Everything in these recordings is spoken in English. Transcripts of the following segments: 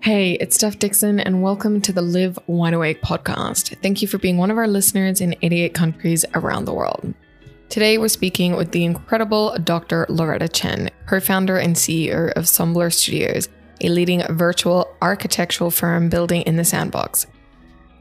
Hey, it's Steph Dickson, and welcome to the Live Wide Awake podcast. Thank you for being one of our listeners in 88 countries around the world. Today, we're speaking with the incredible Dr. Loretta Chen, co founder and CEO of Smobler Studios, a leading virtual architectural firm building in the sandbox.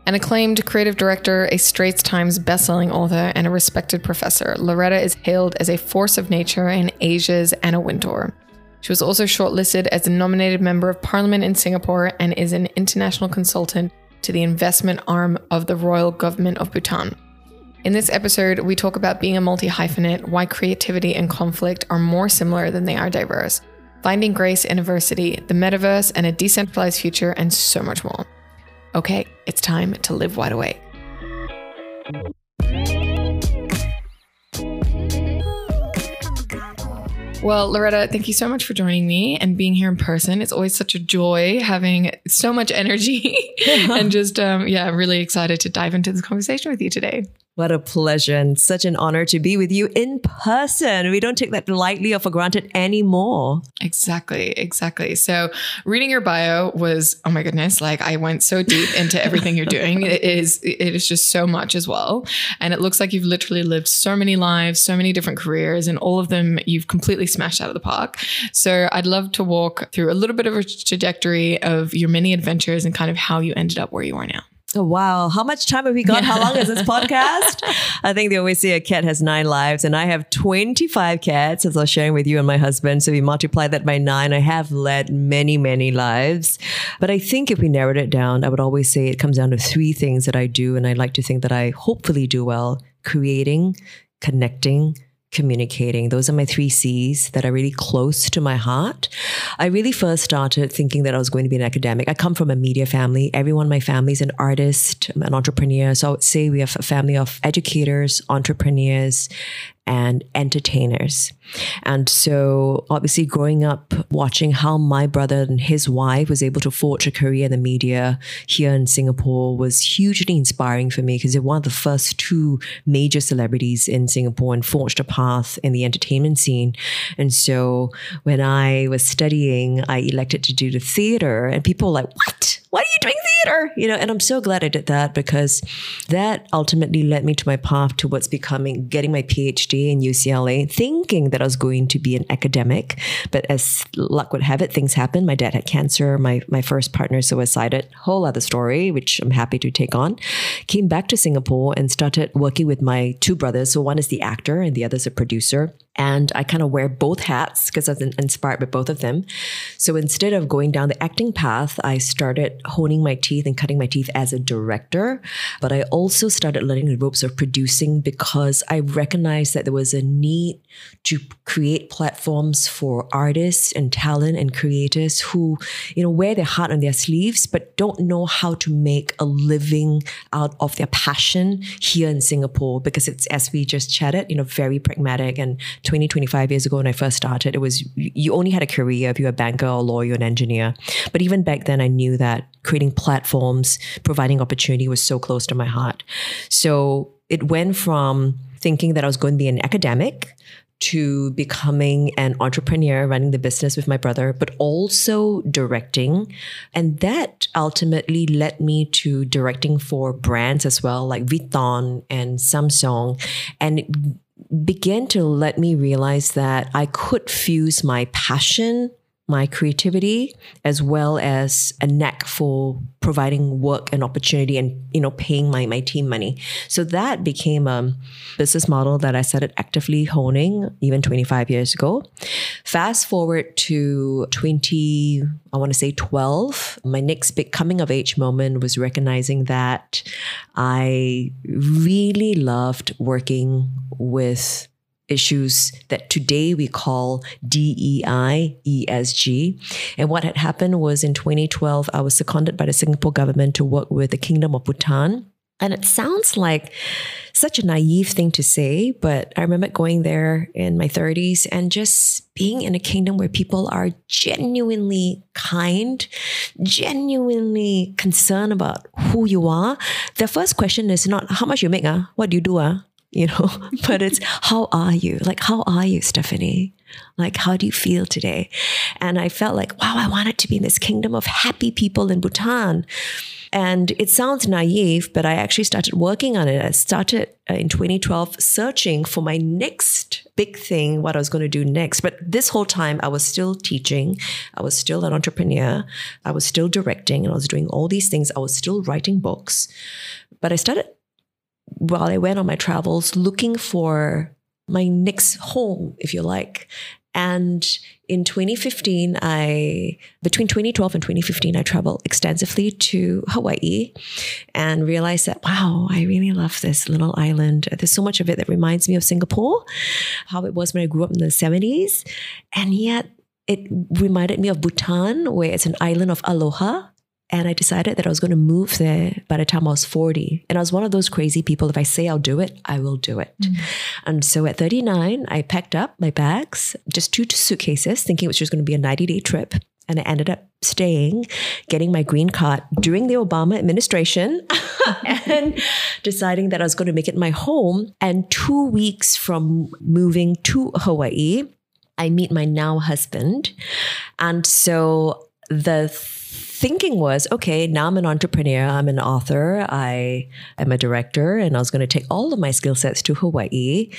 An acclaimed creative director, a Straits Times bestselling author, and a respected professor, Loretta is hailed as a force of nature in Asia's Anna Wintour. She was also shortlisted as a nominated member of parliament in Singapore and is an international consultant to the investment arm of the Royal Government of Bhutan. In this episode, we talk about being a multi hyphenate, why creativity and conflict are more similar than they are diverse, finding grace in adversity, the metaverse, and a decentralized future, and so much more. Okay, it's time to live wide awake. Well, Loretta, thank you so much for joining me and being here in person. It's always such a joy having so much energy and just, um, yeah, really excited to dive into this conversation with you today. What a pleasure and such an honor to be with you in person. We don't take that lightly or for granted anymore. Exactly, exactly. So, reading your bio was, oh my goodness, like I went so deep into everything you're doing. It is it is just so much as well. And it looks like you've literally lived so many lives, so many different careers, and all of them you've completely smashed out of the park. So, I'd love to walk through a little bit of a trajectory of your many adventures and kind of how you ended up where you are now. Oh, wow. How much time have we got? How long is this podcast? I think they always say a cat has nine lives, and I have 25 cats, as I was sharing with you and my husband. So we multiply that by nine. I have led many, many lives. But I think if we narrowed it down, I would always say it comes down to three things that I do. And I like to think that I hopefully do well creating, connecting, communicating. Those are my three C's that are really close to my heart. I really first started thinking that I was going to be an academic. I come from a media family. Everyone in my family is an artist, an entrepreneur. So I would say we have a family of educators, entrepreneurs, and entertainers. And so, obviously, growing up watching how my brother and his wife was able to forge a career in the media here in Singapore was hugely inspiring for me because they're one of the first two major celebrities in Singapore and forged a path in the entertainment scene. And so, when I was studying, I elected to do the theater, and people were like, What? Why are you doing theater? You know, and I'm so glad I did that because that ultimately led me to my path to what's becoming, getting my PhD in UCLA, thinking that I was going to be an academic. But as luck would have it, things happened. My dad had cancer. My, my first partner suicided. Whole other story, which I'm happy to take on. Came back to Singapore and started working with my two brothers. So one is the actor and the other is a producer. And I kind of wear both hats because I was inspired by both of them. So instead of going down the acting path, I started honing my teeth and cutting my teeth as a director. But I also started learning the ropes of producing because I recognized that there was a need to create platforms for artists and talent and creators who, you know, wear their heart on their sleeves, but don't know how to make a living out of their passion here in Singapore because it's, as we just chatted, you know, very pragmatic and 20, 25 years ago when I first started, it was you only had a career if you were a banker or lawyer, an engineer. But even back then, I knew that creating platforms, providing opportunity was so close to my heart. So it went from thinking that I was going to be an academic to becoming an entrepreneur, running the business with my brother, but also directing. And that ultimately led me to directing for brands as well, like Vuitton and Samsung. And began to let me realize that I could fuse my passion my creativity as well as a knack for providing work and opportunity and you know paying my, my team money. So that became a business model that i started actively honing even 25 years ago. Fast forward to 20 i want to say 12 my next big coming of age moment was recognizing that i really loved working with issues that today we call DEI, ESG. And what had happened was in 2012, I was seconded by the Singapore government to work with the Kingdom of Bhutan. And it sounds like such a naive thing to say, but I remember going there in my 30s and just being in a kingdom where people are genuinely kind, genuinely concerned about who you are. The first question is not how much you make, uh? what do you do? Uh? You know, but it's how are you? Like, how are you, Stephanie? Like, how do you feel today? And I felt like, wow, I wanted to be in this kingdom of happy people in Bhutan. And it sounds naive, but I actually started working on it. I started uh, in 2012 searching for my next big thing, what I was going to do next. But this whole time, I was still teaching, I was still an entrepreneur, I was still directing, and I was doing all these things. I was still writing books. But I started while I went on my travels looking for my next home, if you like. And in 2015, I, between 2012 and 2015, I traveled extensively to Hawaii and realized that, wow, I really love this little island. There's so much of it that reminds me of Singapore, how it was when I grew up in the 70s. And yet, it reminded me of Bhutan, where it's an island of aloha and I decided that I was going to move there by the time I was 40. And I was one of those crazy people. If I say I'll do it, I will do it. Mm. And so at 39, I packed up my bags, just two suitcases, thinking it was just going to be a 90 day trip. And I ended up staying, getting my green card during the Obama administration, and deciding that I was going to make it my home. And two weeks from moving to Hawaii, I meet my now husband. And so the thinking was, okay, now I'm an entrepreneur, I'm an author, I am a director, and I was going to take all of my skill sets to Hawaii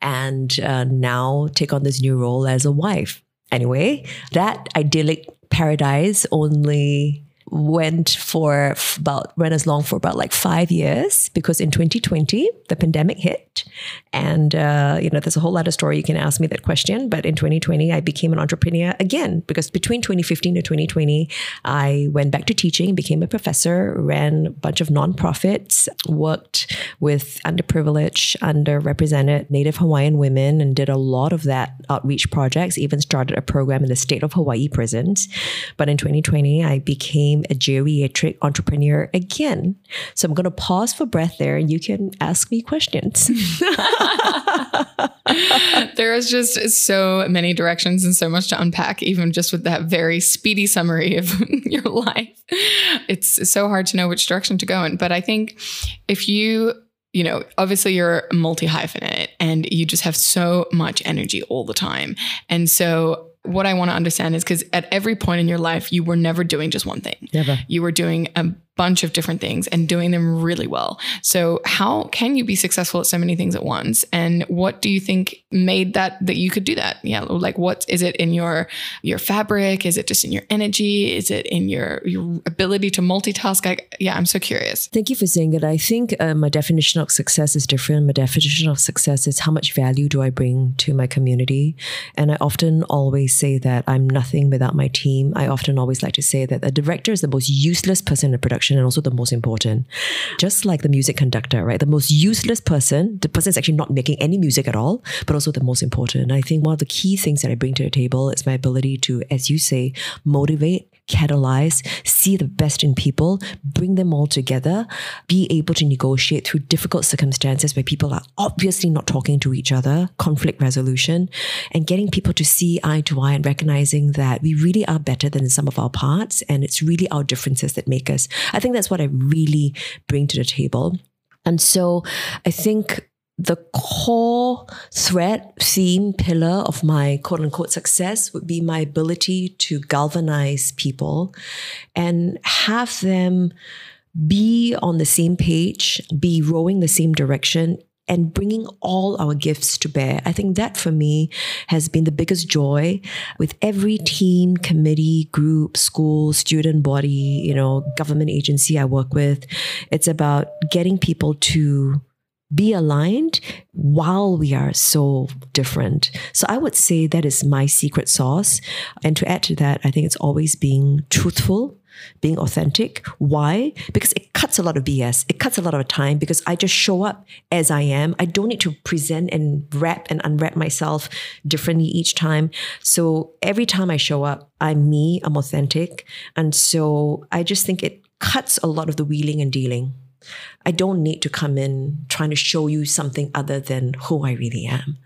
and uh, now take on this new role as a wife. Anyway, that idyllic paradise only went for about went as long for about like five years because in 2020 the pandemic hit. And uh, you know there's a whole lot of story you can ask me that question. But in 2020 i became an entrepreneur again because between 2015 and 2020 i went back to teaching became a professor ran a bunch of nonprofits worked with underprivileged underrepresented native hawaiian women and did a lot of that outreach projects even started a program in the state of hawaii prisons. But in 2020 i became became a geriatric entrepreneur again. So I'm going to pause for breath there and you can ask me questions. there is just so many directions and so much to unpack, even just with that very speedy summary of your life. It's so hard to know which direction to go in. But I think if you you know, obviously you're multi hyphenate and you just have so much energy all the time. And so what I want to understand is because at every point in your life, you were never doing just one thing. Never. You were doing a bunch of different things and doing them really well. So how can you be successful at so many things at once? And what do you think made that that you could do that? Yeah, like what is it in your your fabric? Is it just in your energy? Is it in your your ability to multitask? I, yeah, I'm so curious. Thank you for saying that. I think uh, my definition of success is different. My definition of success is how much value do I bring to my community? And I often always say that I'm nothing without my team. I often always like to say that a director is the most useless person in production and also the most important. Just like the music conductor, right? The most useless person, the person is actually not making any music at all, but also the most important. I think one of the key things that I bring to the table is my ability to, as you say, motivate, catalyze, see the best in people, bring them all together, be able to negotiate through difficult circumstances where people are obviously not talking to each other, conflict resolution, and getting people to see eye to eye and recognizing that we really are better than some of our parts and it's really our differences that make us. I think that's what I really bring to the table. And so I think the core thread, theme, pillar of my quote unquote success would be my ability to galvanize people and have them be on the same page, be rowing the same direction, and bringing all our gifts to bear. I think that for me has been the biggest joy with every team, committee, group, school, student body, you know, government agency I work with. It's about getting people to be aligned while we are so different. So I would say that is my secret sauce. And to add to that, I think it's always being truthful, being authentic. Why? Because it cuts a lot of BS. It cuts a lot of time because I just show up as I am. I don't need to present and wrap and unwrap myself differently each time. So every time I show up, I'm me, I'm authentic. And so I just think it cuts a lot of the wheeling and dealing. I don't need to come in trying to show you something other than who I really am.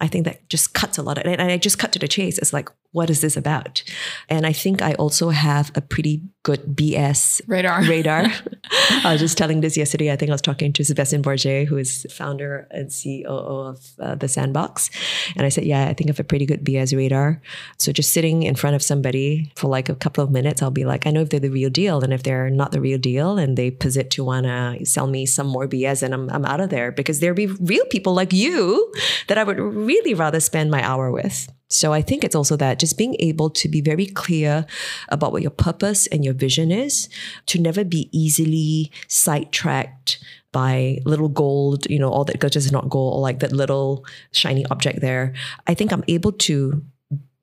I think that just cuts a lot. Of, and I just cut to the chase. It's like, what is this about? And I think I also have a pretty good BS radar. Radar. I was just telling this yesterday. I think I was talking to Sebastien Borget, who is founder and CEO of uh, the Sandbox, and I said, "Yeah, I think I have a pretty good BS radar." So just sitting in front of somebody for like a couple of minutes, I'll be like, "I know if they're the real deal, and if they're not the real deal, and they posit to wanna sell me some more BS, and I'm I'm out of there because there'll be real people like you that I would really rather spend my hour with." So I think it's also that just being able to be very clear about what your purpose and your vision is, to never be easily sidetracked by little gold, you know, all that glitters is not gold, or like that little shiny object there. I think I'm able to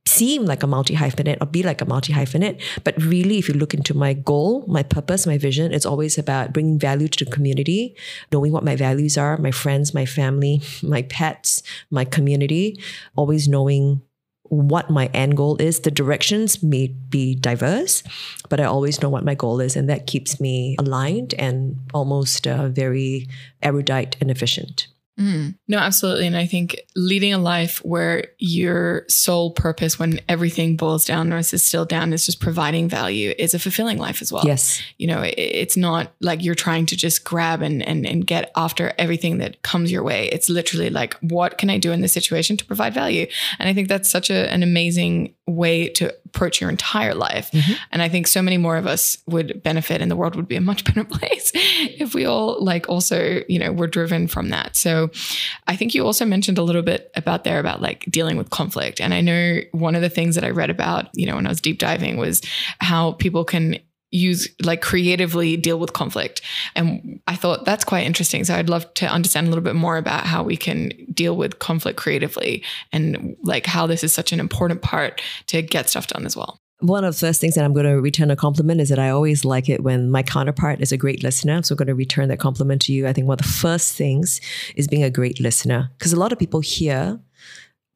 seem like a multi hyphenate or be like a multi hyphenate. But really, if you look into my goal, my purpose, my vision, it's always about bringing value to the community, knowing what my values are, my friends, my family, my pets, my community, always knowing what my end goal is. The directions may be diverse, but I always know what my goal is, and that keeps me aligned and almost uh, very erudite and efficient. Mm. No, absolutely. And I think leading a life where your sole purpose, when everything boils down or is still down, is just providing value, is a fulfilling life as well. Yes. You know, it, it's not like you're trying to just grab and, and, and get after everything that comes your way. It's literally like, what can I do in this situation to provide value? And I think that's such a, an amazing way to approach your entire life. Mm-hmm. And I think so many more of us would benefit and the world would be a much better place if we all like also, you know, were driven from that. So I think you also mentioned a little bit about there about like dealing with conflict. And I know one of the things that I read about, you know, when I was deep diving was how people can use like creatively deal with conflict and i thought that's quite interesting so i'd love to understand a little bit more about how we can deal with conflict creatively and like how this is such an important part to get stuff done as well one of the first things that I'm going to return a compliment is that I always like it when my counterpart is a great listener. So I'm going to return that compliment to you. I think one of the first things is being a great listener because a lot of people hear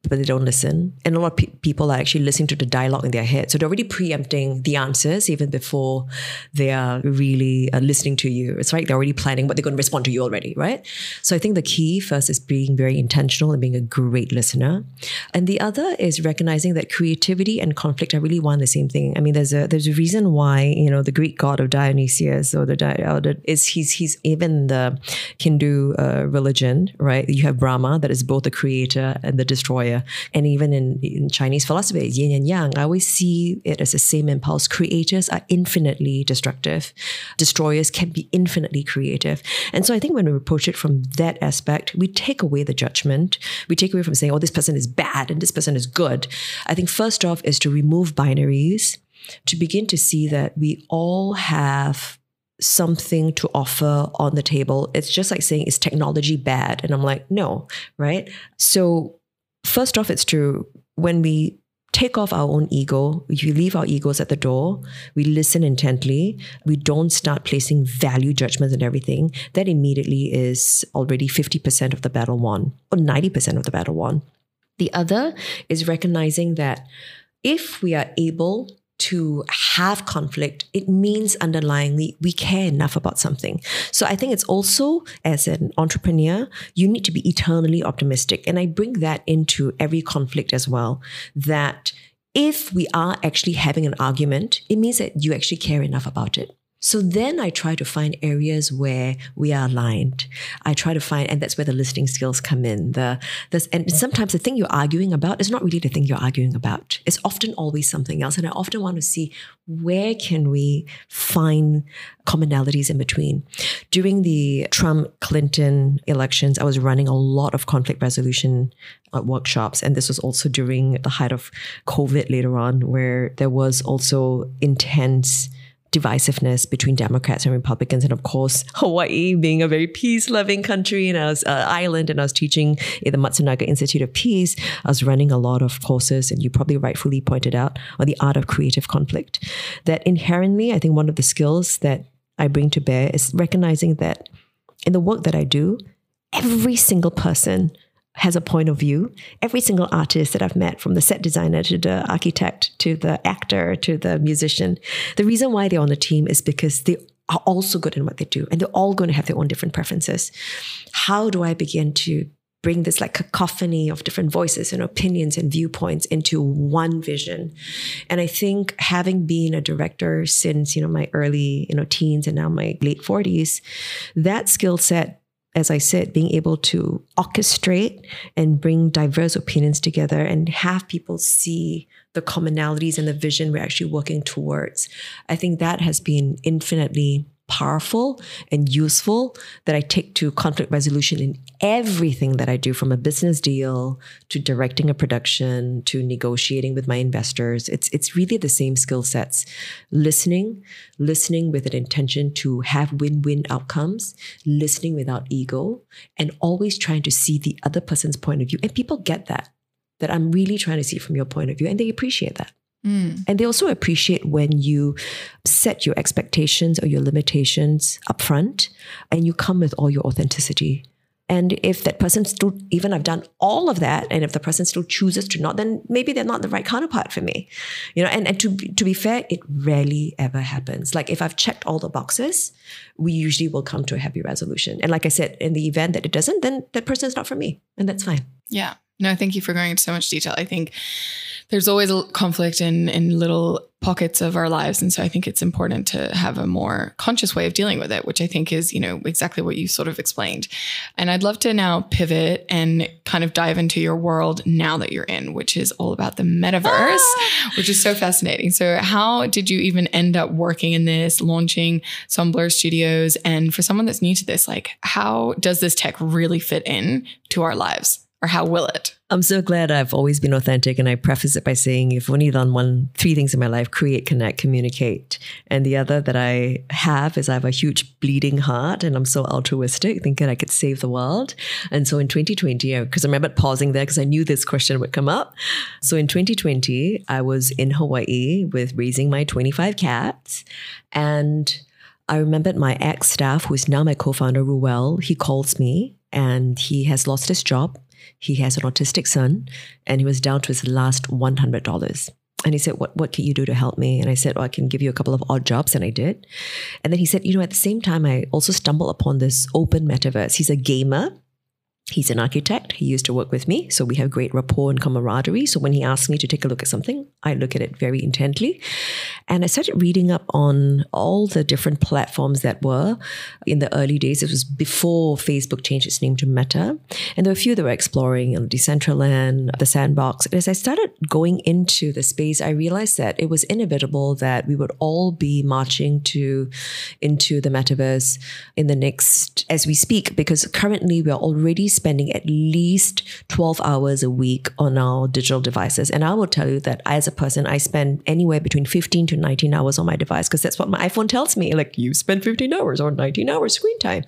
but they don't listen. And a lot of pe- people are actually listening to the dialogue in their head. So they're already preempting the answers even before they are really uh, listening to you. It's right. They're already planning what they're going to respond to you already, right? So I think the key first is being very intentional and being a great listener. And the other is recognizing that creativity and conflict are really one the same thing. I mean, there's a there's a reason why, you know, the Greek god of Dionysius or the, or the is he's he's even the Hindu uh, religion, right? You have Brahma that is both the creator and the destroyer and even in, in Chinese philosophy, yin and yang, I always see it as the same impulse. Creators are infinitely destructive. Destroyers can be infinitely creative. And so I think when we approach it from that aspect, we take away the judgment. We take away from saying, oh, this person is bad and this person is good. I think first off is to remove binaries, to begin to see that we all have something to offer on the table. It's just like saying, is technology bad? And I'm like, no, right? So first off, it's true. When we take off our own ego, if we leave our egos at the door, we listen intently, we don't start placing value judgments and everything, that immediately is already 50% of the battle won, or 90% of the battle won. The other is recognizing that if we are able to have conflict, it means underlyingly we care enough about something. So I think it's also, as an entrepreneur, you need to be eternally optimistic. And I bring that into every conflict as well. That if we are actually having an argument, it means that you actually care enough about it. So then I try to find areas where we are aligned. I try to find, and that's where the listening skills come in. The, the and sometimes the thing you're arguing about is not really the thing you're arguing about. It's often always something else. And I often want to see where can we find commonalities in between. During the Trump Clinton elections, I was running a lot of conflict resolution uh, workshops. And this was also during the height of COVID later on, where there was also intense divisiveness between Democrats and Republicans. And of course, Hawaii being a very peace loving country and I was uh, island and I was teaching at the Matsunaga Institute of Peace. I was running a lot of courses and you probably rightfully pointed out on the art of creative conflict. That inherently, I think one of the skills that I bring to bear is recognizing that in the work that I do, every single person has a point of view. Every single artist that I've met, from the set designer to the architect to the actor to the musician, the reason why they're on the team is because they are also good in what they do and they're all going to have their own different preferences. How do I begin to bring this like cacophony of different voices and opinions and viewpoints into one vision. And I think having been a director since, you know, my early, you know, teens and now my late 40s, that skill set as I said, being able to orchestrate and bring diverse opinions together and have people see the commonalities and the vision we're actually working towards. I think that has been infinitely powerful and useful that I take to conflict resolution in everything that I do from a business deal to directing a production to negotiating with my investors. It's it's really the same skill sets. Listening, listening with an intention to have win-win outcomes, listening without ego, and always trying to see the other person's point of view. And people get that. That I'm really trying to see from your point of view, and they appreciate that. Mm. And they also appreciate when you set your expectations or your limitations upfront and you come with all your authenticity. And if that person still, even I've done all of that, and if the person still chooses to not, then maybe they're not the right counterpart for me. You know, and, and to, to be fair, it rarely ever happens. Like if I've checked all the boxes, we usually will come to a happy resolution. And like I said, in the event that it doesn't, then that person is not for me. And that's fine. Yeah. No, thank you for going into so much detail. I think there's always a conflict in in little pockets of our lives. And so i think it's important to have a more conscious way of dealing with it which i think is you know exactly what you sort of explained. And i'd love to now pivot and kind of dive into your world now that you're in which is all about the metaverse ah! which is so fascinating. So how did you even end up working in this launching Smobler Studios? And for someone that's new to this like how does this tech really fit in to our lives? Or how will it? I'm so glad I've always been authentic. And I preface it by saying, if only done one, three things in my life create, connect, communicate. And the other that I have is I have a huge bleeding heart and I'm so altruistic, thinking I could save the world. And so in 2020, because I remember pausing there because I knew this question would come up. So in 2020, I was in Hawaii with raising my 25 cats. And I remembered my ex staff, who is now my co founder, Ruel, he calls me and he has lost his job he has an autistic son and he was down to his last $100. And he said, what, what can you do to help me? And I said, well, I can give you a couple of odd jobs. And I did. And then he said, you know, at the same time, I also stumbled upon this open metaverse. He's a gamer He's an architect. He used to work with me. So we have great rapport and camaraderie. So when he asks me to take a look at something, I look at it very intently. And I started reading up on all the different platforms that were in the early days. It was before Facebook changed its name to Meta. And there were a few that were exploring Decentraland, the sandbox. And as I started going into the space, I realized that it was inevitable that we would all be marching to into the metaverse in the next as we speak, because currently we are already spending at least 12 hours a week on our digital devices. And I will tell you that as a person, I spend anywhere between 15 to 19 hours on my device because that's what my iPhone tells me. Like you spend 15 hours or 19 hours screen time.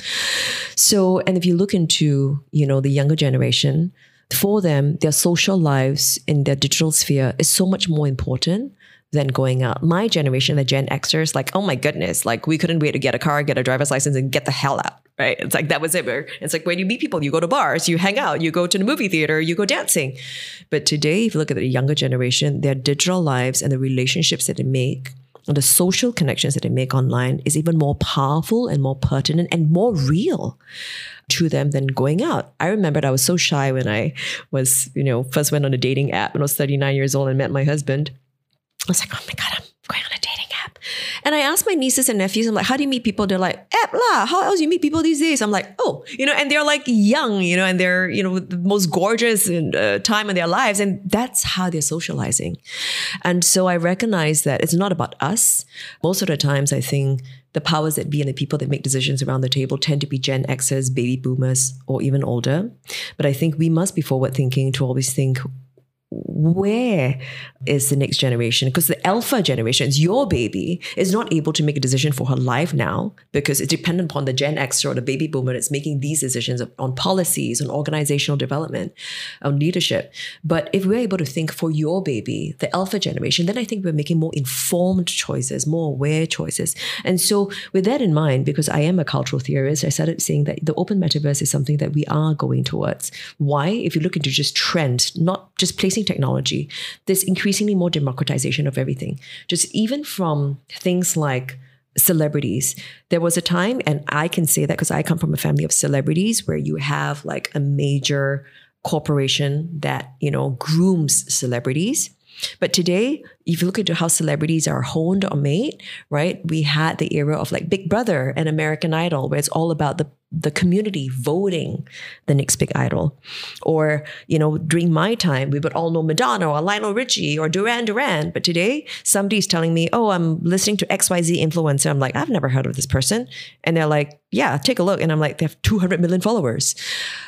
So, and if you look into, you know, the younger generation, for them, their social lives in their digital sphere is so much more important than going out. My generation, the Gen Xers, like, oh my goodness, like we couldn't wait to get a car, get a driver's license, and get the hell out right? It's like that was it. It's like when you meet people, you go to bars, you hang out, you go to the movie theater, you go dancing. But today, if you look at the younger generation, their digital lives and the relationships that they make and the social connections that they make online is even more powerful and more pertinent and more real to them than going out. I remembered I was so shy when I was, you know, first went on a dating app when I was 39 years old and met my husband. I was like, oh my God, I'm going on a app. And I asked my nieces and nephews, I'm like, how do you meet people? They're like, app lah. How else you meet people these days? I'm like, oh, you know, and they're like young, you know, and they're, you know, the most gorgeous uh, time in their lives. And that's how they're socializing. And so I recognize that it's not about us. Most of the times, I think the powers that be and the people that make decisions around the table tend to be Gen Xers, baby boomers, or even older. But I think we must be forward thinking to always think where is the next generation? Because the alpha generation is your baby is not able to make a decision for her life now because it's dependent upon the Gen X or the baby boomer that's making these decisions on policies, on organizational development, on leadership. But if we're able to think for your baby, the alpha generation, then I think we're making more informed choices, more aware choices. And so, with that in mind, because I am a cultural theorist, I started saying that the open metaverse is something that we are going towards. Why? If you look into just trends, not just placing technology, there's increasingly more democratization of everything. Just even from things like celebrities. There was a time, and I can say that because I come from a family of celebrities where you have like a major corporation that, you know, grooms celebrities. But today, if you look into how celebrities are honed or made, right? We had the era of like Big Brother and American Idol, where it's all about the the community voting the next big idol. Or, you know, during my time, we would all know Madonna or Lionel Richie or Duran Duran. But today, somebody's telling me, oh, I'm listening to XYZ influencer. I'm like, I've never heard of this person. And they're like, yeah, take a look. And I'm like, they have 200 million followers.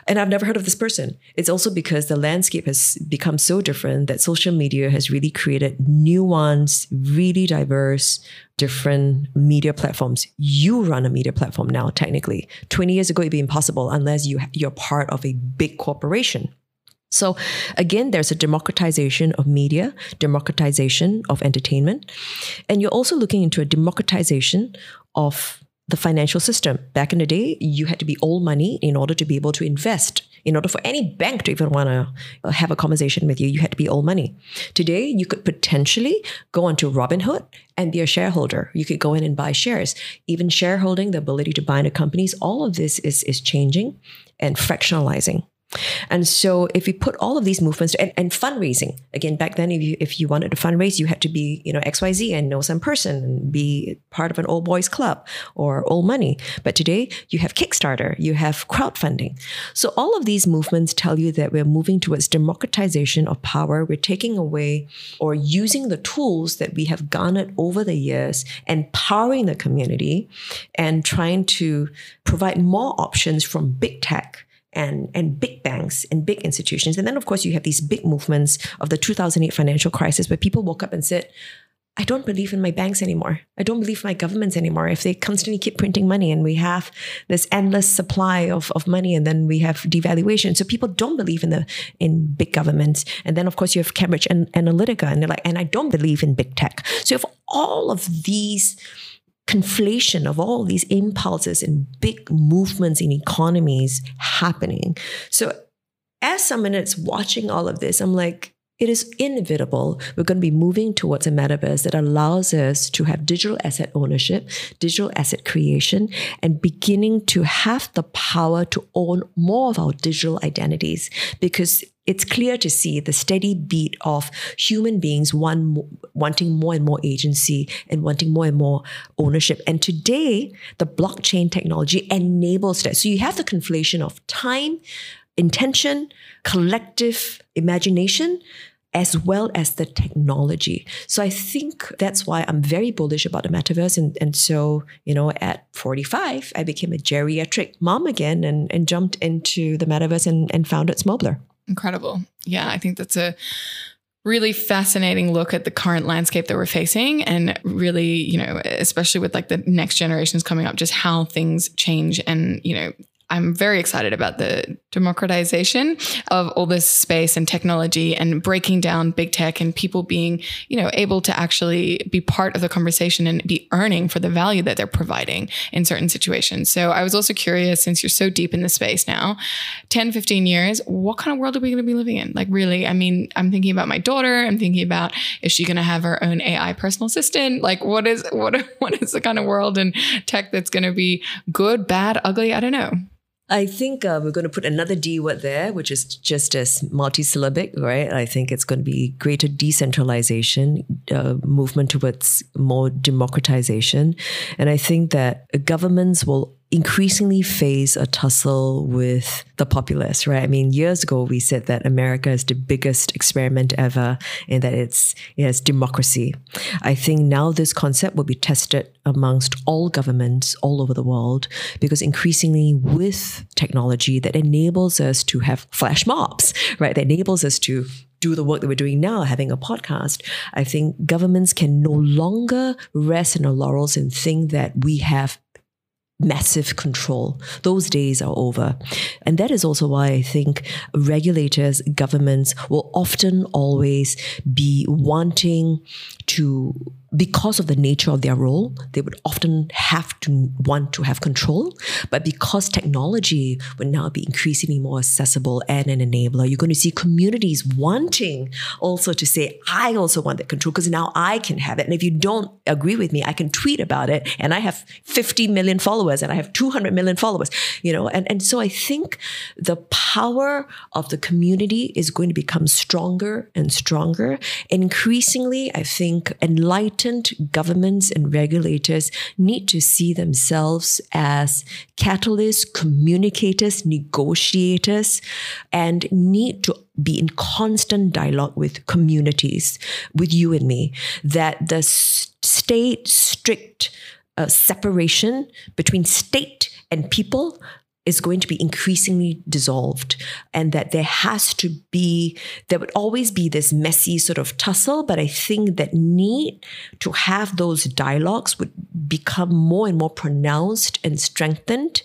And I've never heard of this person. It's also because the landscape has become so different that social media has really created nuanced, really diverse, different media platforms. You run a media platform now, technically. 20 years ago, it'd be impossible unless you, you're part of a big corporation. So again, there's a democratization of media, democratization of entertainment, and you're also looking into a democratization of the financial system. Back in the day, you had to be old money in order to be able to invest. In order for any bank to even want to uh, have a conversation with you, you had to be old money. Today, you could potentially go onto Robinhood and be a shareholder. You could go in and buy shares. Even shareholding, the ability to buy into companies, all of this is, is changing and fractionalizing. And so if you put all of these movements and, and, fundraising, again, back then, if you, if you wanted to fundraise, you had to be, you know, XYZ and know some person and be part of an old boys club or old money. But today you have Kickstarter, you have crowdfunding. So all of these movements tell you that we're moving towards democratization of power. We're taking away or using the tools that we have garnered over the years, empowering the community and trying to provide more options from big tech and, and big banks and big institutions. And then, of course, you have these big movements of the 2008 financial crisis where people woke up and said, I don't believe in my banks anymore. I don't believe my governments anymore. If they constantly keep printing money and we have this endless supply of, of money and then we have devaluation. So people don't believe in the in big governments. And then of course you have Cambridge and Analytica and they're like, and I don't believe in big tech. So if all of these conflation of all these impulses and big movements in economies happening. So as someone that's watching all of this, I'm like, it is inevitable. We're going to be moving towards a metaverse that allows us to have digital asset ownership, digital asset creation, and beginning to have the power to own more of our digital identities because it's clear to see the steady beat of human beings one, wanting more and more agency and wanting more and more ownership. And today, the blockchain technology enables that. So you have the conflation of time, intention, collective imagination, as well as the technology. So I think that's why I'm very bullish about the metaverse. And, and so, you know, at 45, I became a geriatric mom again and, and jumped into the metaverse and, and founded Smobler. Incredible. Yeah, I think that's a really fascinating look at the current landscape that we're facing and really, you know, especially with like the next generations coming up, just how things change and, you know, I'm very excited about the democratization of all this space and technology and breaking down big tech and people being, you know, able to actually be part of the conversation and be earning for the value that they're providing in certain situations. So I was also curious since you're so deep in the space now, 10, 15 years, what kind of world are we going to be living in? Like really, I mean, I'm thinking about my daughter, I'm thinking about is she going to have her own AI personal assistant? Like what is what what is the kind of world and tech that's going to be good, bad, ugly? I don't know. I think uh, we're going to put another D word there, which is just as multisyllabic, right? I think it's going to be greater decentralization, uh, movement towards more democratization. And I think that governments will increasingly face a tussle with the populace, right? I mean, years ago we said that America is the biggest experiment ever and that it's it has democracy. I think now this concept will be tested amongst all governments all over the world because increasingly with technology that enables us to have flash mobs, right? That enables us to do the work that we're doing now, having a podcast, I think governments can no longer rest in their laurels and think that we have massive control. Those days are over. And that is also why I think regulators, governments will often always be wanting to because of the nature of their role, they would often have to want to have control. But because technology would now be increasingly more accessible and an enabler, you're going to see communities wanting also to say, I also want that control because now I can have it. And if you don't agree with me, I can tweet about it. And I have 50 million followers and I have 200 million followers, you know? And, and so I think the power of the community is going to become stronger and stronger. Increasingly, I think enlightened governments and regulators need to see themselves as catalysts, communicators, negotiators, and need to be in constant dialogue with communities, with you and me, that the state strict uh, separation between state and people is going to be increasingly dissolved and that there has to be there would always be this messy sort of tussle but i think that need to have those dialogues would become more and more pronounced and strengthened.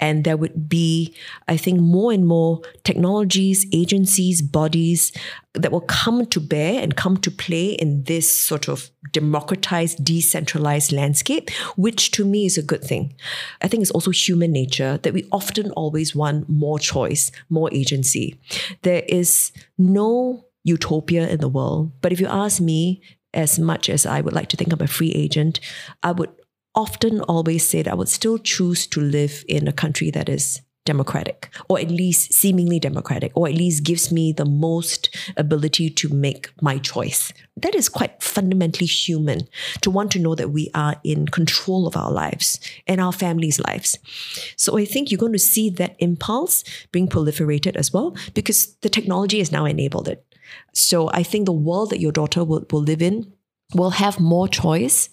And there would be i think more and more technologies agencies bodies that will come to bear and come to play in this sort of democratized, decentralized landscape, which to me is a good thing. I think it's also human nature that we often always want more choice, more agency. There is no utopia in the world. But if you ask me, as much as I would like to think I'm a free agent, I would often always say that I would still choose to live in a country that is democratic, or at least seemingly democratic, or at least gives me the most ability to make my choice. That is quite fundamentally human to want to know that we are in control of our lives and our families' lives. So I think you're going to see that impulse being proliferated as well because the technology has now enabled it. So I think the world that your daughter will, will live in will have more choice.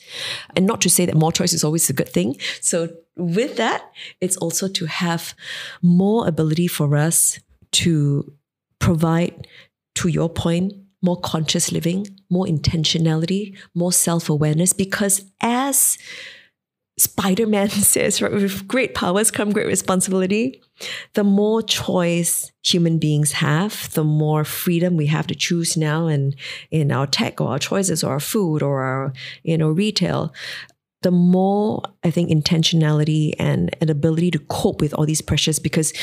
And not to say that more choice is always a good thing. So with that, it's also to have more ability for us to provide, to your point, more conscious living, more intentionality, more self awareness. Because as Spider Man says, right, with great powers come great responsibility. The more choice human beings have, the more freedom we have to choose now and in our tech or our choices or our food or our, you know, retail the more I think intentionality and an ability to cope with all these pressures because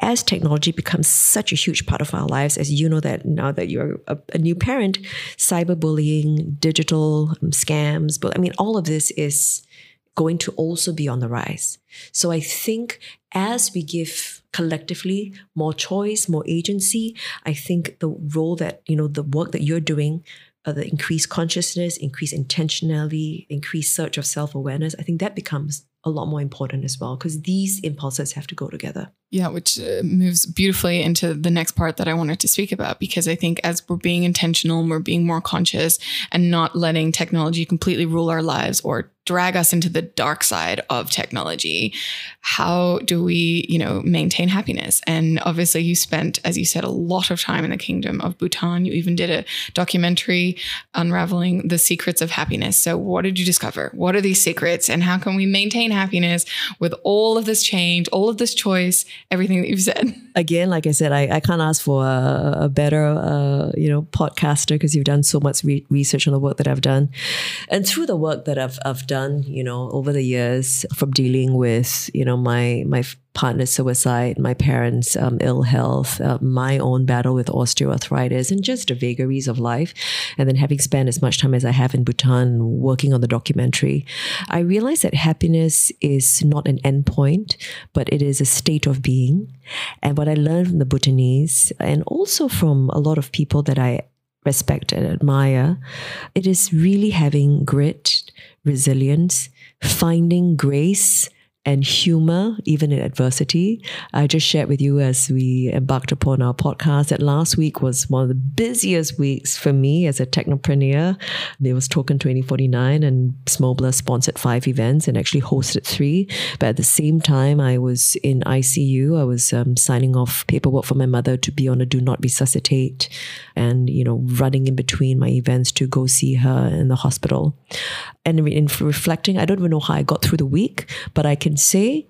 as technology becomes such a huge part of our lives, as you know that now that you're a, a new parent, cyberbullying, digital um, scams, but I mean, all of this is going to also be on the rise. So I think as we give collectively more choice, more agency, I think the role that, you know, the work that you're doing uh, the increased consciousness, increased intentionality, increased search of self awareness, I think that becomes a lot more important as well because these impulses have to go together. Yeah, which uh, moves beautifully into the next part that I wanted to speak about because I think as we're being intentional we're being more conscious and not letting technology completely rule our lives or drag us into the dark side of technology how do we you know maintain happiness? And obviously you spent as you said a lot of time in the kingdom of bhutan. You even did a documentary unraveling the secrets of happiness. So what did you discover? What are these secrets and how can we maintain happiness with all of this change all of this choice everything that you've said. Again like i said i, I can't ask for a, a better uh, you know podcaster because you've done so much re- research on the work that i've done. And through the work that i've, I've done you know, over the years from dealing with, you know, my my partner's suicide, my parents' um, ill health, uh, my own battle with osteoarthritis, and just the vagaries of life. And then having spent as much time as I have in Bhutan working on the documentary, I realized that happiness is not an endpoint, but it is a state of being. And what I learned from the Bhutanese, and also from a lot of people that I respect and admire, it is really having grit, resilience, finding grace and humor, even in adversity. I just shared with you as we embarked upon our podcast that last week was one of the busiest weeks for me as a technopreneur. There was Token 2049 and Smobler sponsored five events and actually hosted three. But at the same time, I was in ICU. I was um, signing off paperwork for my mother to be on a do not resuscitate and, you know, running in between my events to go see her in the hospital. And in reflecting, I don't even know how I got through the week, but I can say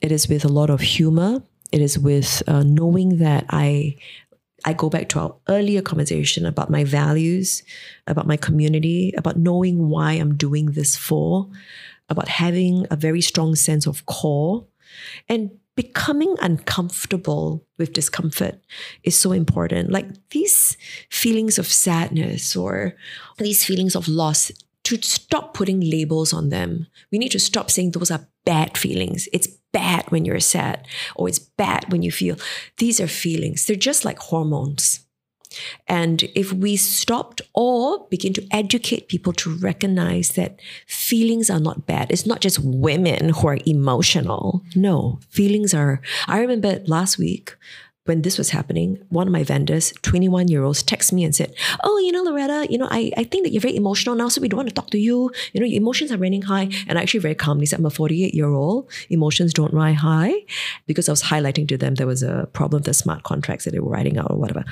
it is with a lot of humor. It is with uh, knowing that I I go back to our earlier conversation about my values, about my community, about knowing why I'm doing this for, about having a very strong sense of core, and becoming uncomfortable with discomfort is so important. Like these feelings of sadness or these feelings of loss, to stop putting labels on them. We need to stop saying those are bad feelings. It's bad when you're sad or it's bad when you feel. These are feelings. They're just like hormones. And if we stopped or begin to educate people to recognize that feelings are not bad, it's not just women who are emotional. No, feelings are. I remember last week, when this was happening, one of my vendors, 21 year olds, text me and said, Oh, you know, Loretta, you know, I, I think that you're very emotional now, so we don't want to talk to you. You know, your emotions are running high. And I actually very calmly said, I'm a 48 year old. Emotions don't run high because I was highlighting to them there was a problem with the smart contracts that they were writing out or whatever.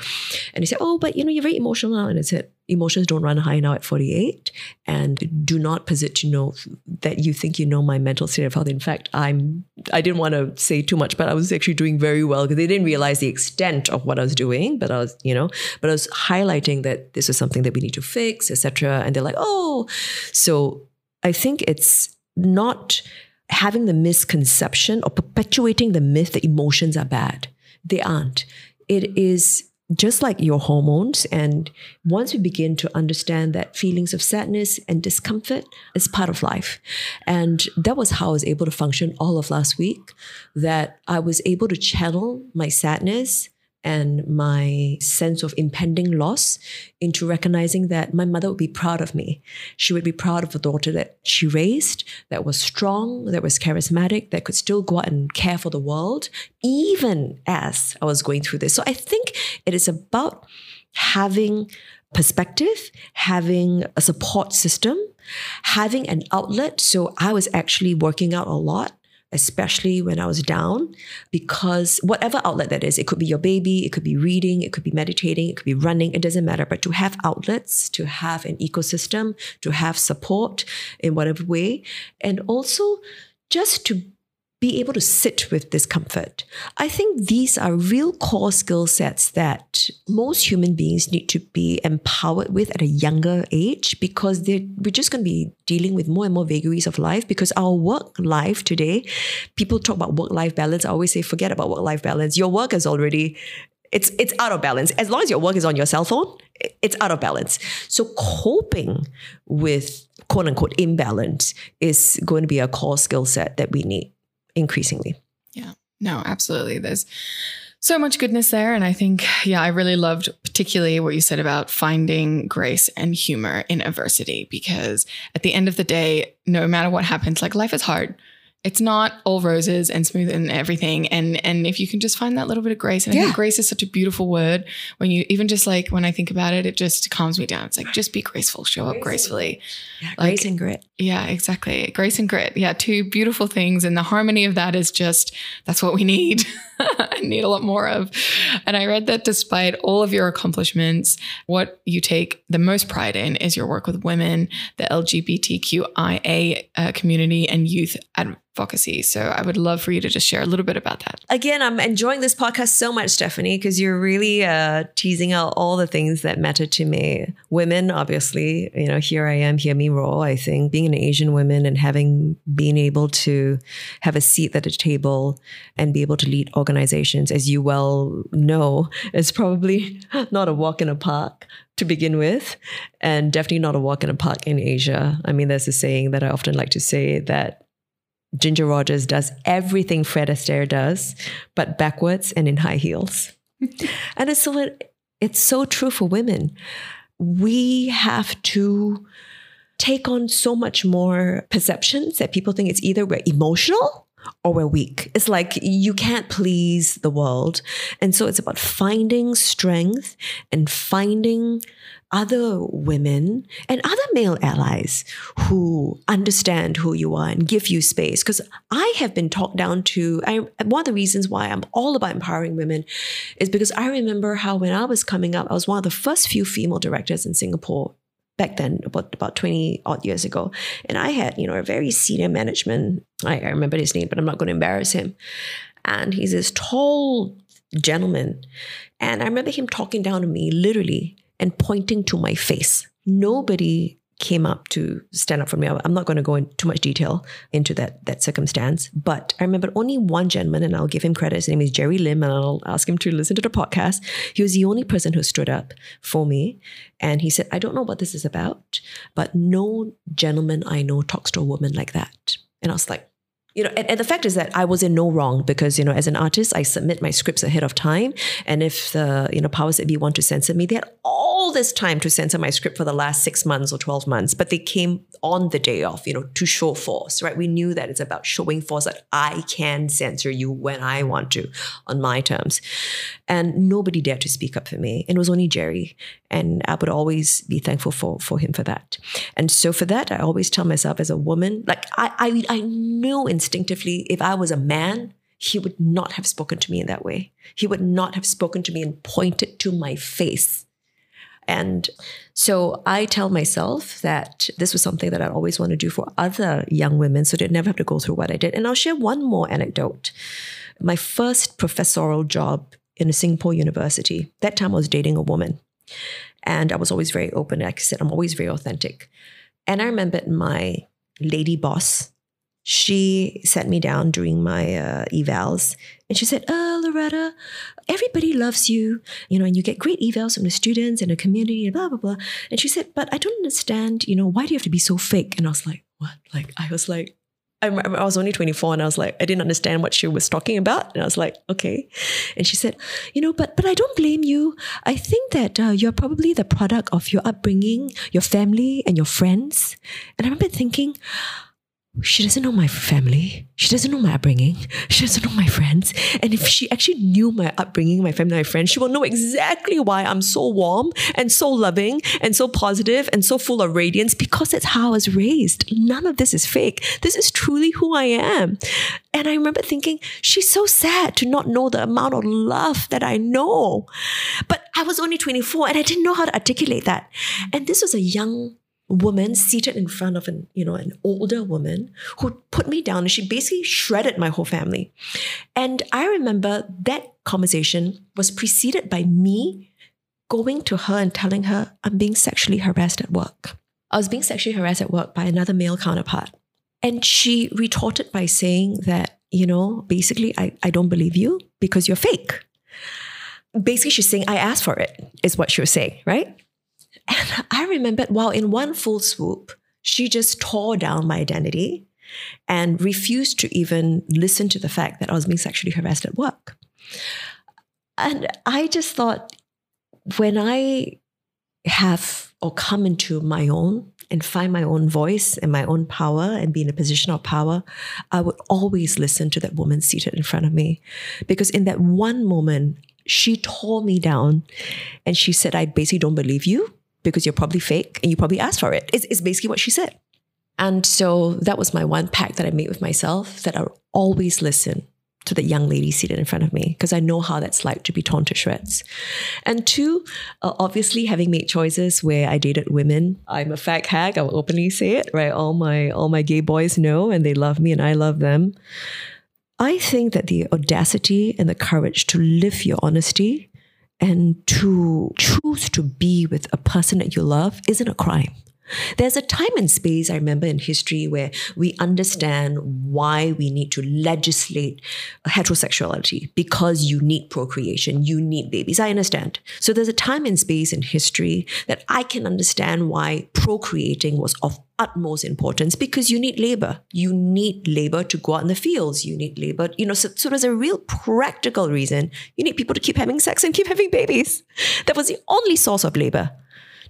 And he said, Oh, but you know, you're very emotional now. And I said, emotions don't run high now at 48 and do not posit to know that you think you know my mental state of health. In fact i'm i didn't want to say too much but i was actually doing very well because they didn't realize the extent of what i was doing but i was you know but i was highlighting that this is something that we need to fix etc and they're like oh. So i think it's not having the misconception or perpetuating the myth that emotions are bad. They aren't. It is just like your hormones. And once we begin to understand that feelings of sadness and discomfort is part of life. And that was how I was able to function all of last week, that I was able to channel my sadness and my sense of impending loss into recognizing that my mother would be proud of me. She would be proud of the daughter that she raised, that was strong, that was charismatic, that could still go out and care for the world, even as I was going through this. So I think it is about having perspective, having a support system, having an outlet. So I was actually working out a lot especially when I was down, because whatever outlet that is, it could be your baby, it could be reading, it could be meditating, it could be running, it doesn't matter. But to have outlets, to have an ecosystem, to have support in whatever way, and also just to be able to sit with discomfort. I think these are real core skill sets that most human beings need to be empowered with at a younger age because we're just going to be dealing with more and more vagaries of life because our work life today, people talk about work life balance. I always say, forget about work life balance. Your work is already it's it's out of balance. As long as your work is on your cell phone, it's out of balance. So coping with quote unquote imbalance is going to be a core skill set that we need increasingly. Yeah, no, absolutely. There's so much goodness there. And I think, yeah, I really loved particularly what you said about finding grace and humor in adversity, because at the end of the day, no matter what happens, like life is hard it's not all roses and smooth and everything. And and if you can just find that little bit of grace, and yeah. I think grace is such a beautiful word. When you even just like when I think about it, it just calms me down. It's like just be graceful, show grace up gracefully. Yeah, like, grace and grit. Yeah, exactly. Grace and grit. Yeah, two beautiful things, and the harmony of that is just that's what we need. I need a lot more of. And I read that despite all of your accomplishments, what you take the most pride in is your work with women, the LGBTQIA uh, community, and youth advocacy. So I would love for you to just share a little bit about that. Again, I'm enjoying this podcast so much, Stephanie, because you're really uh, teasing out all the things that matter to me. Women, obviously, you know, here I am, hear me roll. I think being an Asian woman and having been able to have a seat at the table and be able to lead organizations, as you well know, is probably not a walk in a park to begin with, and definitely not a walk in a park in Asia. I mean, there's a saying that I often like to say that Ginger Rogers does everything Fred Astaire does, but backwards and in high heels. and it's so, it's so true for women. We have to take on so much more perceptions that people think it's either we're emotional or we're weak. It's like you can't please the world. And so it's about finding strength and finding other women and other male allies who understand who you are and give you space. Because I have been talked down to. I, one of the reasons why I'm all about empowering women is because I remember how when I was coming up, I was one of the first few female directors in Singapore back then about about 20 odd years ago and i had you know a very senior management I, I remember his name but i'm not going to embarrass him and he's this tall gentleman. And I remember him talking down to me literally and pointing to my face. Nobody came up to stand up for me. I'm not going to go into too much detail into that that circumstance, but I remember only one gentleman, and I'll give him credit. His name is Jerry Lim, and I'll ask him to listen to the podcast. He was the only person who stood up for me, and he said, "I don't know what this is about, but no gentleman I know talks to a woman like that." And I was like, you know, and, and, the fact is that I was in no wrong because, you know, as an artist, I submit my scripts ahead of time. And if the, you know, powers that be want to censor me, they had all this time to censor my script for the last six months or 12 months, but they came on the day off, you know, to show force, right? We knew that it's about showing force that I can censor you when I want to on my terms. And nobody dared to speak up for me. It was only Jerry. And I would always be thankful for, for him for that. And so for that, I always tell myself as a woman, like I, I, I knew instinctively if I was a man, he would not have spoken to me in that way. He would not have spoken to me and pointed to my face. And so I tell myself that this was something that I always want to do for other young women so they'd never have to go through what I did. And I'll share one more anecdote. My first professorial job in a Singapore university, that time I was dating a woman. And I was always very open. Like I said, I'm always very authentic. And I remember my lady boss, she sat me down during my uh, evals and she said, Oh, Loretta, everybody loves you, you know, and you get great evals from the students and the community and blah, blah, blah. And she said, But I don't understand, you know, why do you have to be so fake? And I was like, What? Like, I was like, I, was only 24 and I was like, I didn't understand what she was talking about. And I was like, okay. And she said, you know, but, but I don't blame you. I think that uh, you're probably the product of your upbringing, your family and your friends. And I remember thinking, she doesn't know my family. She doesn't know my upbringing. She doesn't know my friends. And if she actually knew my upbringing, my family, my friends, she will know exactly why I'm so warm and so loving and so positive and so full of radiance because that's how I was raised. None of this is fake. This is truly who I am. And I remember thinking, she's so sad to not know the amount of love that I know. But I was only 24 and I didn't know how to articulate that. And this was a young woman seated in front of an you know an older woman who put me down and she basically shredded my whole family. And i remember that conversation was preceded by me going to her and telling her i'm being sexually harassed at work. I was being sexually harassed at work by another male counterpart. And she retorted by saying that you know basically i, I don't believe you because you're fake. Basically she's saying i asked for it is what she was saying right and I remembered, wow, in one full swoop, she just tore down my identity and refused to even listen to the fact that I was being sexually harassed at work. And I just thought, when I have or come into my own and find my own voice and my own power and be in a position of power, I would always listen to that woman seated in front of me. Because in that one moment, she tore me down and she said, I basically don't believe you because you're probably fake and you probably asked for it. It's, it's basically what she said. And so that was my one pact that I made with myself that I'll always listen to the young lady seated in front of me because I know how that's like to be torn to shreds. And two, uh, obviously having made choices where I dated women, I'm a fag hag. I will openly say it, right? All my all my gay boys know and they love me and I love them. I think that the audacity and the courage to live your honesty and to choose to be with a person that you love isn't a crime. There's a time and space, I remember in history, where we understand why we need to legislate heterosexuality because you need procreation, you need babies. I understand. So there's a time and space in history that I can understand why procreating was of utmost importance because you need labor. You need labor to go out in the fields. You need labor, you know, so, so there's a real practical reason. You need people to keep having sex and keep having babies. That was the only source of labor.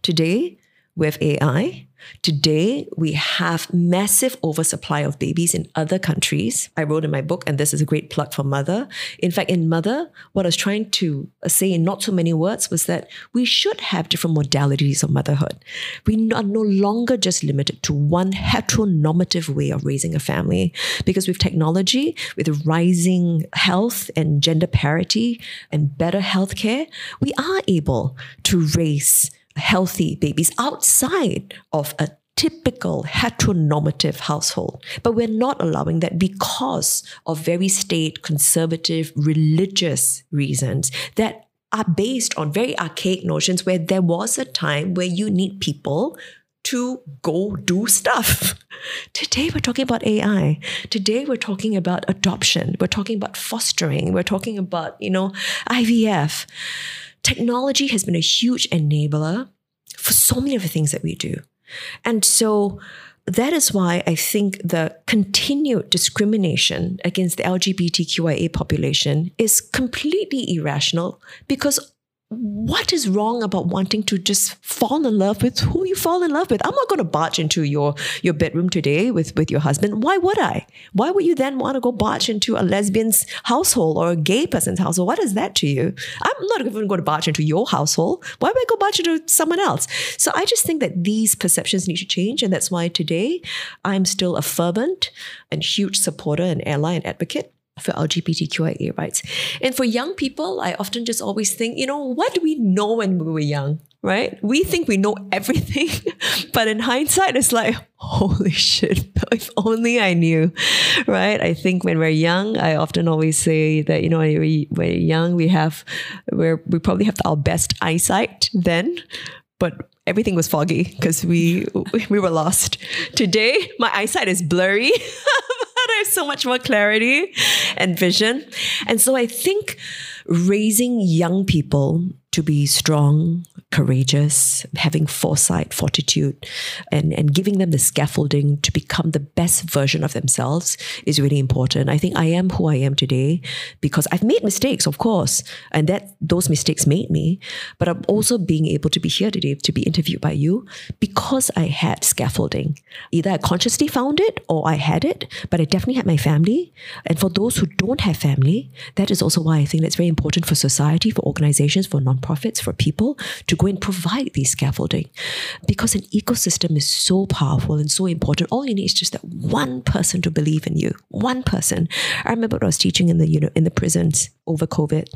Today, with AI. Today, we have massive oversupply of babies in other countries. I wrote in my book, and this is a great plug for Mother. In fact, in Mother, what I was trying to say in not so many words was that we should have different modalities of motherhood. We are no longer just limited to one heteronormative way of raising a family, because with technology, with rising health and gender parity and better healthcare, we are able to raise healthy babies outside of a typical heteronormative household. But we're not allowing that because of very state conservative religious reasons that are based on very archaic notions where there was a time where you need people to go do stuff. Today, we're talking about AI. Today, we're talking about adoption. We're talking about fostering. We're talking about, you know, IVF. Technology has been a huge enabler for so many of the things that we do. And so that is why I think the continued discrimination against the LGBTQIA population is completely irrational because what is wrong about wanting to just fall in love with who you fall in love with? I'm not going to barge into your your bedroom today with with your husband. Why would I? Why would you then want to go barge into a lesbian's household or a gay person's household? What is that to you? I'm not even going to barge into your household. Why would I go barge into someone else? So I just think that these perceptions need to change, and that's why today I'm still a fervent and huge supporter and ally and advocate for LGBTQIA rights. And for young people, I often just always think, you know, what do we know when we were young, right? We think we know everything, but in hindsight, it's like, holy shit, if only I knew, right? I think when we're young, I often always say that, you know, when we're young, we have, we're, we probably have our best eyesight then, but everything was foggy because we we were lost. Today, my eyesight is blurry. I have so much more clarity and vision. And so I think raising young people to be strong, courageous, having foresight, fortitude, and, and giving them the scaffolding to become the best version of themselves is really important. I think I am who I am today because I've made mistakes, of course, and that those mistakes made me. But I'm also being able to be here today to be interviewed by you because I had scaffolding. Either I consciously found it or I had it, but I definitely had my family. And for those who don't have family, that is also why I think that's very important for society, for organizations, for non nonprofits, for people to go and provide these scaffolding. Because an ecosystem is so powerful and so important. All you need is just that one person to believe in you. One person. I remember I was teaching in the you know in the prisons over COVID.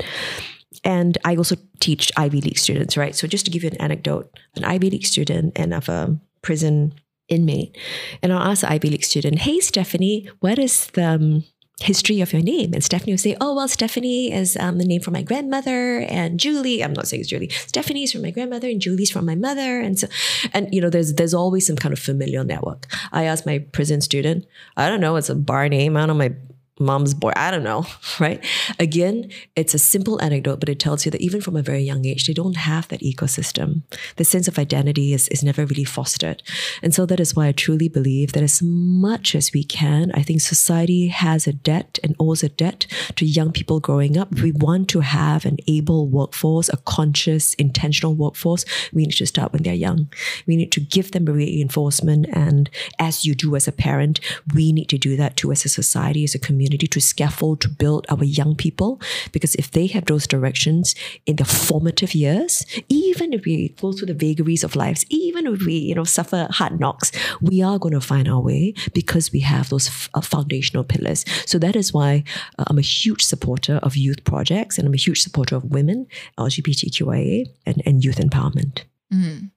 And I also teach Ivy League students, right? So just to give you an anecdote, an Ivy League student and of a prison inmate. And I'll ask the Ivy League student, hey, Stephanie, what is the um, history of your name. And Stephanie would say, oh, well, Stephanie is um, the name for my grandmother and Julie, I'm not saying it's Julie, Stephanie's from my grandmother and Julie's from my mother. And so, and you know, there's, there's always some kind of familial network. I asked my prison student, I don't know, it's a bar name. I don't know, my mom's boy. I don't know, right? Again, it's a simple anecdote, but it tells you that even from a very young age, they don't have that ecosystem. The sense of identity is, is never really fostered. And so that is why I truly believe that as much as we can, I think society has a debt and owes a debt to young people growing up. we want to have an able workforce, a conscious, intentional workforce, we need to start when they're young. We need to give them reinforcement. And as you do as a parent, we need to do that too as a society, as a community community to scaffold to build our young people. Because if they have those directions in their formative years even if we go through the vagaries of lives even if we you know suffer hard knocks we are going to find our way because we have those f- uh, foundational pillars. So that is why uh, i'm a huge supporter of youth projects and i'm a huge supporter of women lgbtqia and, and youth empowerment. Mm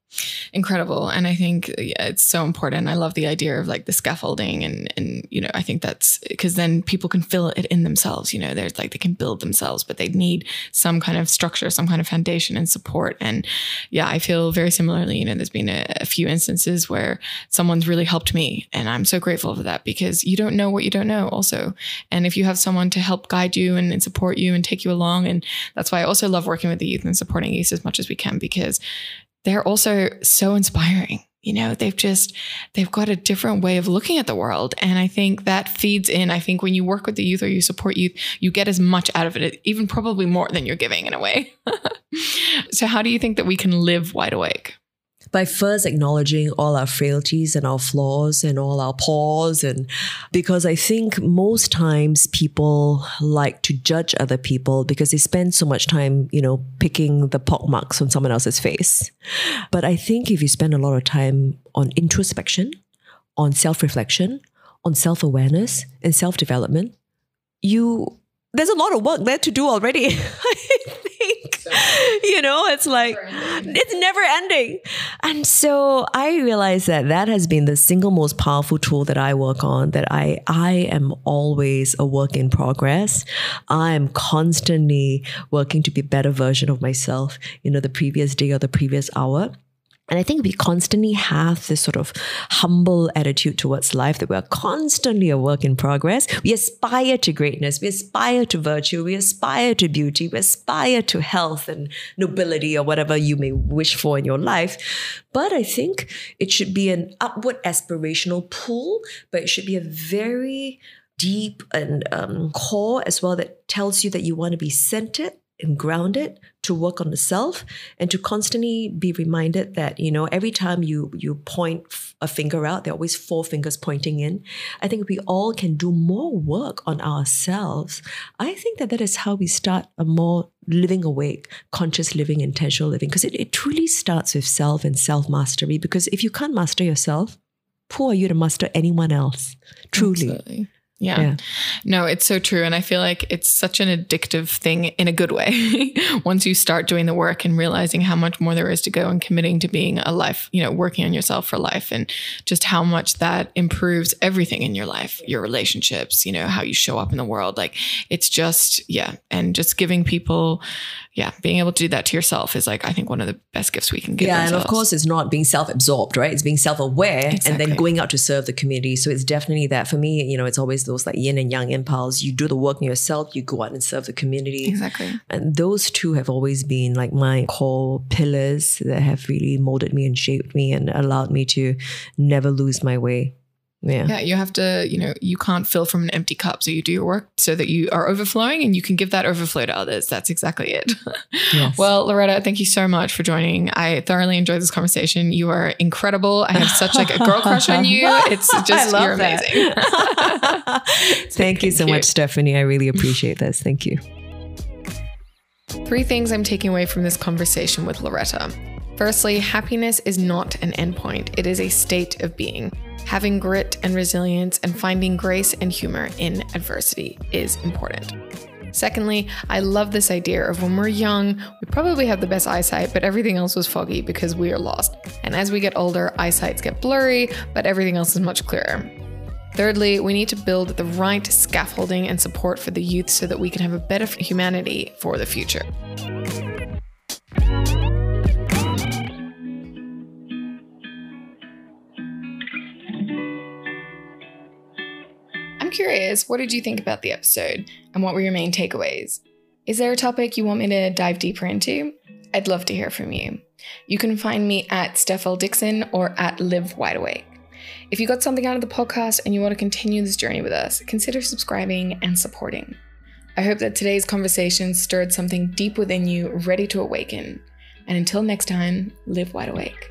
incredible. And i think yeah, it's so important. I love the idea of like the scaffolding and and you know i think that's because then people can fill it in themselves you know there's like they can build themselves but they need some kind of structure some kind of foundation and support. And yeah i feel very similarly. You know there's been a, a few instances where someone's really helped me and i'm so grateful for that because you don't know what you don't know also. And if you have someone to help guide you and, and support you and take you along and that's why i also love working with the youth and supporting youth as much as we can because they're also so inspiring. You know, they've just, they've got a different way of looking at the world. And I think that feeds in. I think when you work with the youth or you support youth, you get as much out of it, even probably more than you're giving in a way. so, how do you think that we can live wide awake? By first acknowledging all our frailties and our flaws and all our pause and because I think most times people like to judge other people because they spend so much time, you know, picking the pockmarks on someone else's face. But I think if you spend a lot of time on introspection, on self-reflection, on self-awareness and self-development, you there's a lot of work there to do already. You know, it's like it's never ending. And so I realized that that has been the single most powerful tool that I work on that I I am always a work in progress. I am constantly working to be a better version of myself, you know, the previous day or the previous hour. And I think we constantly have this sort of humble attitude towards life that we're constantly a work in progress. We aspire to greatness, we aspire to virtue, we aspire to beauty, we aspire to health and nobility or whatever you may wish for in your life. But I think it should be an upward aspirational pull, but it should be a very deep and um, core as well that tells you that you want to be centered and grounded to work on the self and to constantly be reminded that you know every time you you point a finger out there are always four fingers pointing in. I think we all can do more work on ourselves. I think that that is how we start a more living awake conscious living intentional living because it, it truly starts with self and self mastery because if you can't master yourself who are you to master anyone else? Truly. Absolutely. Yeah. yeah. No, it's so true. And I feel like it's such an addictive thing in a good way. Once you start doing the work and realizing how much more there is to go and committing to being a life, you know, working on yourself for life and just how much that improves everything in your life, your relationships, you know, how you show up in the world. Like it's just, yeah. And just giving people, yeah, being able to do that to yourself is like I think one of the best gifts we can give. Yeah, ourselves. and of course, it's not being self-absorbed, right? It's being self-aware exactly. and then going out to serve the community. So it's definitely that for me. You know, it's always those like yin and yang impulse. You do the work in yourself, you go out and serve the community. Exactly. And those two have always been like my core pillars that have really molded me and shaped me and allowed me to never lose my way. Yeah. Yeah. You have to, you know, you can't fill from an empty cup. So you do your work so that you are overflowing and you can give that overflow to others. That's exactly it. Yes. well, Loretta, thank you so much for joining. I thoroughly enjoyed this conversation. You are incredible. I have such like a girl crush on you. It's just you're amazing. thank, thank you so you. much, Stephanie. I really appreciate this. Thank you. Three things I'm taking away from this conversation with Loretta. Firstly, happiness is not an endpoint, it is a state of being. Having grit and resilience and finding grace and humor in adversity is important. Secondly, I love this idea of when we're young, we probably have the best eyesight, but everything else was foggy because we are lost. And as we get older, eyesights get blurry, but everything else is much clearer. Thirdly, we need to build the right scaffolding and support for the youth so that we can have a better humanity for the future. Curious, what did you think about the episode and what were your main takeaways? Is there a topic you want me to dive deeper into? I'd love to hear from you. You can find me at Steph L Dickson or at Live Wide Awake. If you got something out of the podcast and you want to continue this journey with us, consider subscribing and supporting. I hope that today's conversation stirred something deep within you, ready to awaken. And until next time, live wide awake.